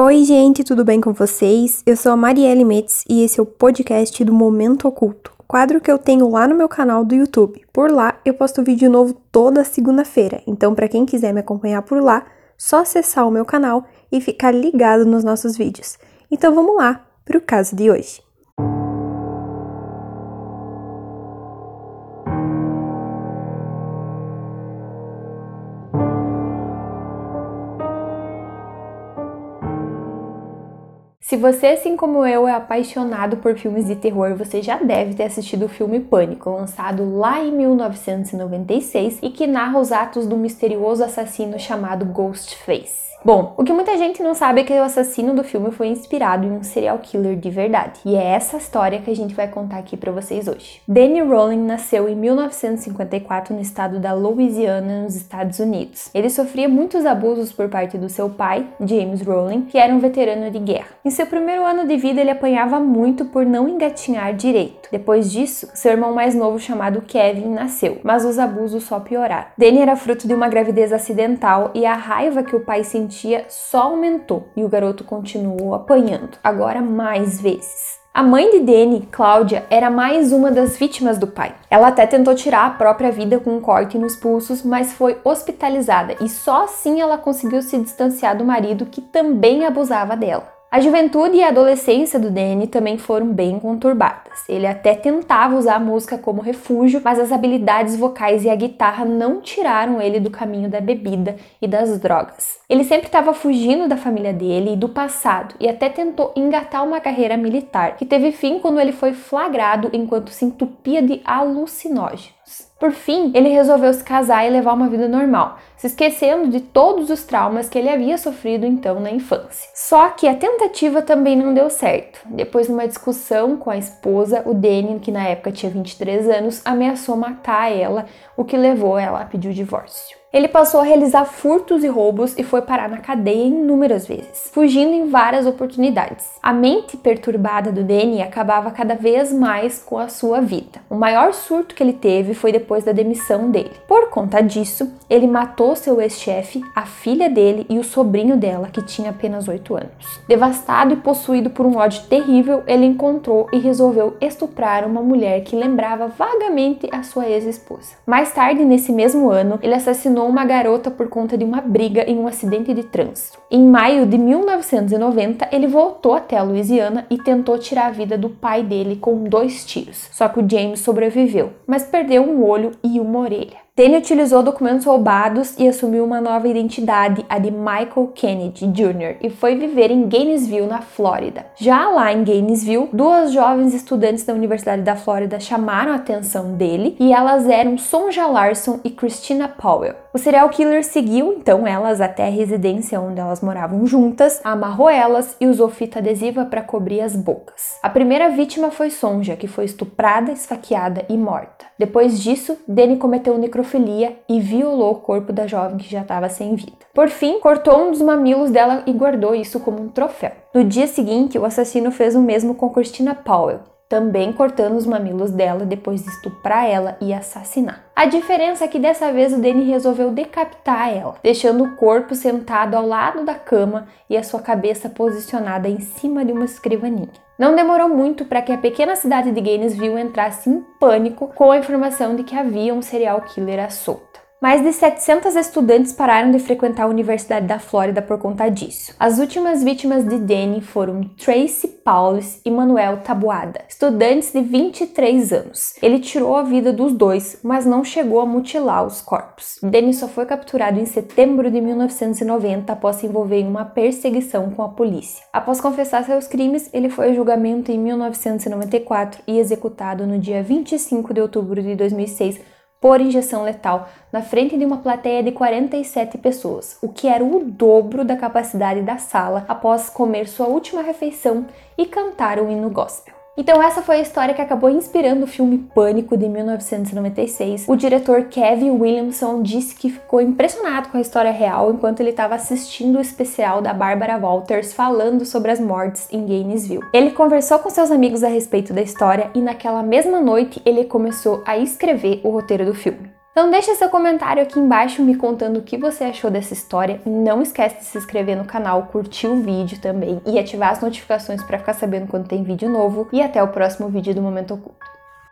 Oi, gente, tudo bem com vocês? Eu sou a Marielle Metz e esse é o podcast do Momento Oculto, quadro que eu tenho lá no meu canal do YouTube. Por lá eu posto vídeo novo toda segunda-feira, então para quem quiser me acompanhar por lá, só acessar o meu canal e ficar ligado nos nossos vídeos. Então vamos lá para o caso de hoje. Se você, assim como eu, é apaixonado por filmes de terror, você já deve ter assistido o filme Pânico, lançado lá em 1996 e que narra os atos do misterioso assassino chamado Ghostface. Bom, o que muita gente não sabe é que o assassino do filme foi inspirado em um serial killer de verdade. E é essa história que a gente vai contar aqui para vocês hoje. Danny Rowling nasceu em 1954 no estado da Louisiana, nos Estados Unidos. Ele sofria muitos abusos por parte do seu pai, James Rowling, que era um veterano de guerra. Em seu primeiro ano de vida, ele apanhava muito por não engatinhar direito. Depois disso, seu irmão mais novo, chamado Kevin, nasceu, mas os abusos só pioraram. Danny era fruto de uma gravidez acidental e a raiva que o pai sentia sentia só aumentou e o garoto continuou apanhando, agora mais vezes. A mãe de Danny, Cláudia, era mais uma das vítimas do pai. Ela até tentou tirar a própria vida com um corte nos pulsos, mas foi hospitalizada e só assim ela conseguiu se distanciar do marido que também abusava dela. A juventude e a adolescência do Danny também foram bem conturbadas. Ele até tentava usar a música como refúgio, mas as habilidades vocais e a guitarra não tiraram ele do caminho da bebida e das drogas. Ele sempre estava fugindo da família dele e do passado e até tentou engatar uma carreira militar, que teve fim quando ele foi flagrado enquanto se entupia de alucinógenos. Por fim, ele resolveu se casar e levar uma vida normal, se esquecendo de todos os traumas que ele havia sofrido então na infância. Só que a tentativa também não deu certo. Depois de uma discussão com a esposa, o Danny, que na época tinha 23 anos, ameaçou matar ela, o que levou ela a pedir o divórcio. Ele passou a realizar furtos e roubos e foi parar na cadeia inúmeras vezes, fugindo em várias oportunidades. A mente perturbada do Danny acabava cada vez mais com a sua vida. O maior surto que ele teve foi depois da demissão dele. Por conta disso, ele matou seu ex-chefe, a filha dele e o sobrinho dela, que tinha apenas 8 anos. Devastado e possuído por um ódio terrível, ele encontrou e resolveu estuprar uma mulher que lembrava vagamente a sua ex-esposa. Mais tarde, nesse mesmo ano, ele assassinou assassinou uma garota por conta de uma briga em um acidente de trânsito. Em maio de 1990, ele voltou até a Louisiana e tentou tirar a vida do pai dele com dois tiros. Só que o James sobreviveu, mas perdeu um olho e uma orelha. Danny utilizou documentos roubados e assumiu uma nova identidade, a de Michael Kennedy Jr., e foi viver em Gainesville, na Flórida. Já lá em Gainesville, duas jovens estudantes da Universidade da Flórida chamaram a atenção dele e elas eram Sonja Larson e Christina Powell. O serial killer seguiu então elas até a residência onde elas moravam juntas, amarrou elas e usou fita adesiva para cobrir as bocas. A primeira vítima foi Sonja, que foi estuprada, esfaqueada e morta. Depois disso, Danny cometeu necrofilia e violou o corpo da jovem que já estava sem vida. Por fim, cortou um dos mamilos dela e guardou isso como um troféu. No dia seguinte, o assassino fez o mesmo com Christina Powell, também cortando os mamilos dela depois de estuprar ela e assassinar. A diferença é que dessa vez o Danny resolveu decapitar ela, deixando o corpo sentado ao lado da cama e a sua cabeça posicionada em cima de uma escrivaninha. Não demorou muito para que a pequena cidade de Gainesville entrasse em pânico com a informação de que havia um serial killer à solta. Mais de 700 estudantes pararam de frequentar a Universidade da Flórida por conta disso. As últimas vítimas de Danny foram Tracy Paulis e Manuel Tabuada, estudantes de 23 anos. Ele tirou a vida dos dois, mas não chegou a mutilar os corpos. Danny só foi capturado em setembro de 1990 após se envolver em uma perseguição com a polícia. Após confessar seus crimes, ele foi a julgamento em 1994 e executado no dia 25 de outubro de 2006 por injeção letal na frente de uma plateia de 47 pessoas, o que era o dobro da capacidade da sala após comer sua última refeição e cantar o hino gospel. Então essa foi a história que acabou inspirando o filme Pânico de 1996. O diretor Kevin Williamson disse que ficou impressionado com a história real enquanto ele estava assistindo o especial da Barbara Walters falando sobre as mortes em Gainesville. Ele conversou com seus amigos a respeito da história e naquela mesma noite ele começou a escrever o roteiro do filme. Então deixa seu comentário aqui embaixo me contando o que você achou dessa história. Não esquece de se inscrever no canal, curtir o vídeo também e ativar as notificações para ficar sabendo quando tem vídeo novo. E até o próximo vídeo do Momento Oculto.